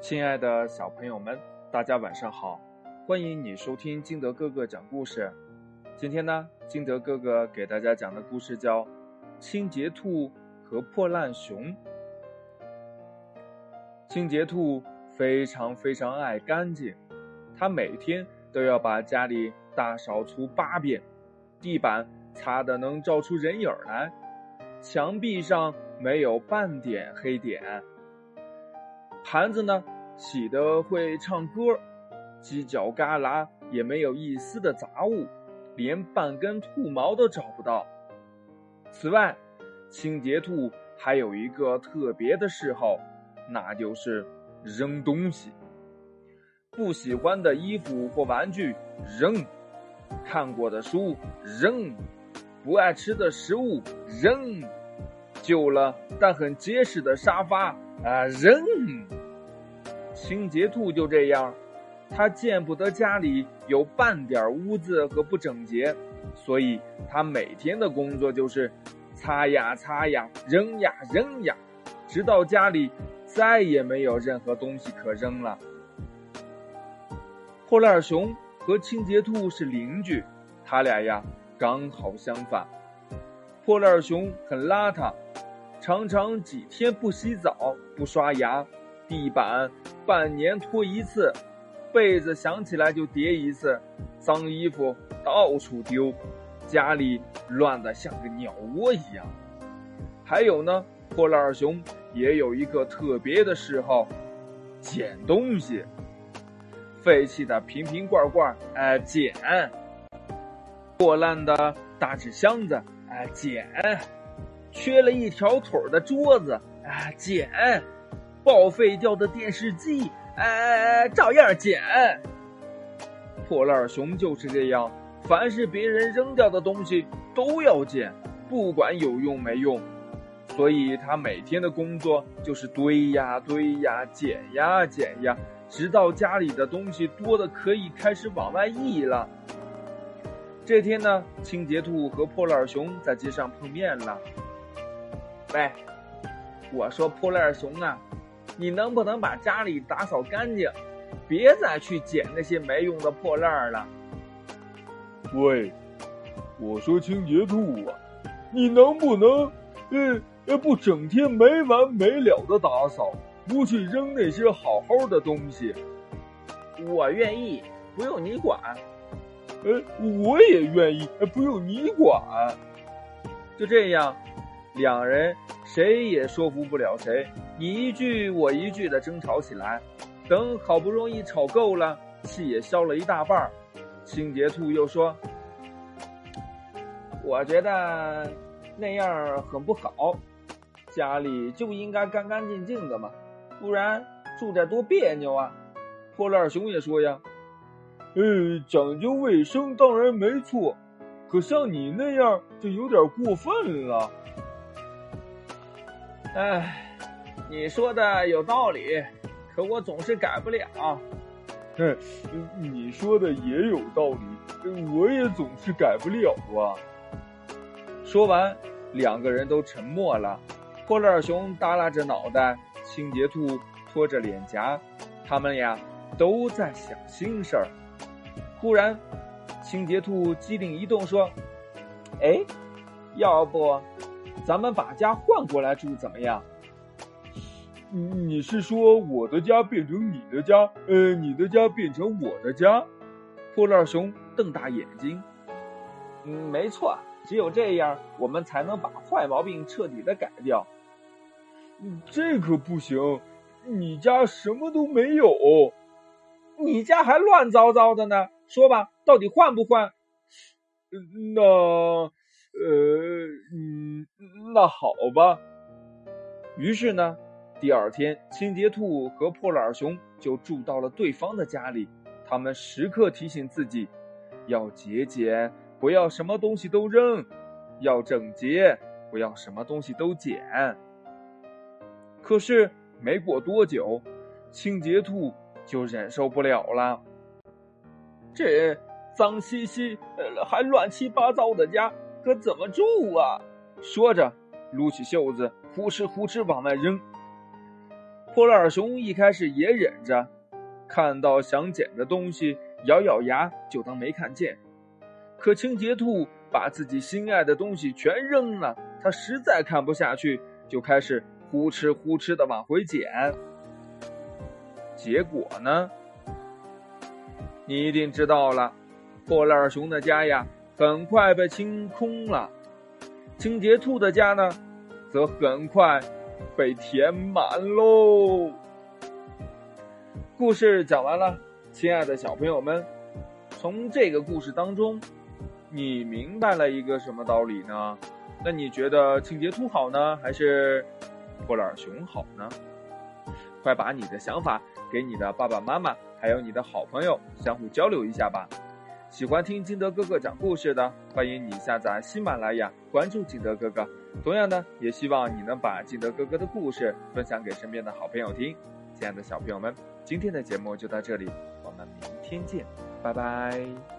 亲爱的小朋友们，大家晚上好！欢迎你收听金德哥哥讲故事。今天呢，金德哥哥给大家讲的故事叫《清洁兔和破烂熊》。清洁兔非常非常爱干净，它每天都要把家里大扫除八遍，地板擦得能照出人影来，墙壁上没有半点黑点。盘子呢，洗得会唱歌，犄角旮旯也没有一丝的杂物，连半根兔毛都找不到。此外，清洁兔还有一个特别的嗜好，那就是扔东西。不喜欢的衣服或玩具扔，看过的书扔，不爱吃的食物扔，旧了但很结实的沙发啊扔。清洁兔就这样，他见不得家里有半点污渍和不整洁，所以他每天的工作就是擦呀擦呀，扔呀扔呀，直到家里再也没有任何东西可扔了。破烂熊和清洁兔是邻居，他俩呀刚好相反。破烂熊很邋遢，常常几天不洗澡、不刷牙。地板半年拖一次，被子想起来就叠一次，脏衣服到处丢，家里乱得像个鸟窝一样。还有呢，破烂熊也有一个特别的嗜好，捡东西。废弃的瓶瓶罐罐，哎，捡；破烂的大纸箱子，哎，捡；缺了一条腿的桌子，哎，捡。报废掉的电视机，哎，照样捡。破烂熊就是这样，凡是别人扔掉的东西都要捡，不管有用没用。所以他每天的工作就是堆呀堆呀，捡呀捡呀，直到家里的东西多的可以开始往外溢了。这天呢，清洁兔和破烂熊在街上碰面了。喂，我说破烂熊啊。你能不能把家里打扫干净，别再去捡那些没用的破烂了？喂，我说清洁兔啊，你能不能，呃，不整天没完没了的打扫，不去扔那些好好的东西？我愿意，不用你管。呃，我也愿意，不用你管。就这样。两人谁也说服不了谁，你一句我一句的争吵起来。等好不容易吵够了，气也消了一大半儿，清洁兔又说：“我觉得那样很不好，家里就应该干干净净的嘛，不然住着多别扭啊。”破烂熊也说呀：“呃，讲究卫生当然没错，可像你那样就有点过分了。”哎，你说的有道理，可我总是改不了。哼，你说的也有道理，我也总是改不了啊。说完，两个人都沉默了。破烂熊耷拉着脑袋，清洁兔拖着脸颊，他们俩都在想心事儿。忽然，清洁兔机灵一动，说：“哎，要不……”咱们把家换过来住怎么样？你是说我的家变成你的家，呃，你的家变成我的家？破烂熊瞪大眼睛。嗯，没错，只有这样，我们才能把坏毛病彻底的改掉。这可不行，你家什么都没有，你家还乱糟糟的呢。说吧，到底换不换？那。呃，嗯，那好吧。于是呢，第二天，清洁兔和破烂熊就住到了对方的家里。他们时刻提醒自己，要节俭，不要什么东西都扔；要整洁，不要什么东西都捡。可是没过多久，清洁兔就忍受不了了。这脏兮兮、呃，还乱七八糟的家。可怎么住啊？说着，撸起袖子，呼哧呼哧往外扔。破烂熊一开始也忍着，看到想捡的东西，咬咬牙就当没看见。可清洁兔把自己心爱的东西全扔了，他实在看不下去，就开始呼哧呼哧的往回捡。结果呢？你一定知道了，破烂熊的家呀，很快被清空了；清洁兔的家呢，则很快被填满喽。故事讲完了，亲爱的小朋友们，从这个故事当中。你明白了一个什么道理呢？那你觉得清洁兔好呢，还是破烂熊好呢？快把你的想法给你的爸爸妈妈，还有你的好朋友相互交流一下吧。喜欢听金德哥哥讲故事的，欢迎你下载喜马拉雅，关注金德哥哥。同样呢，也希望你能把金德哥哥的故事分享给身边的好朋友听。亲爱的小朋友们，今天的节目就到这里，我们明天见，拜拜。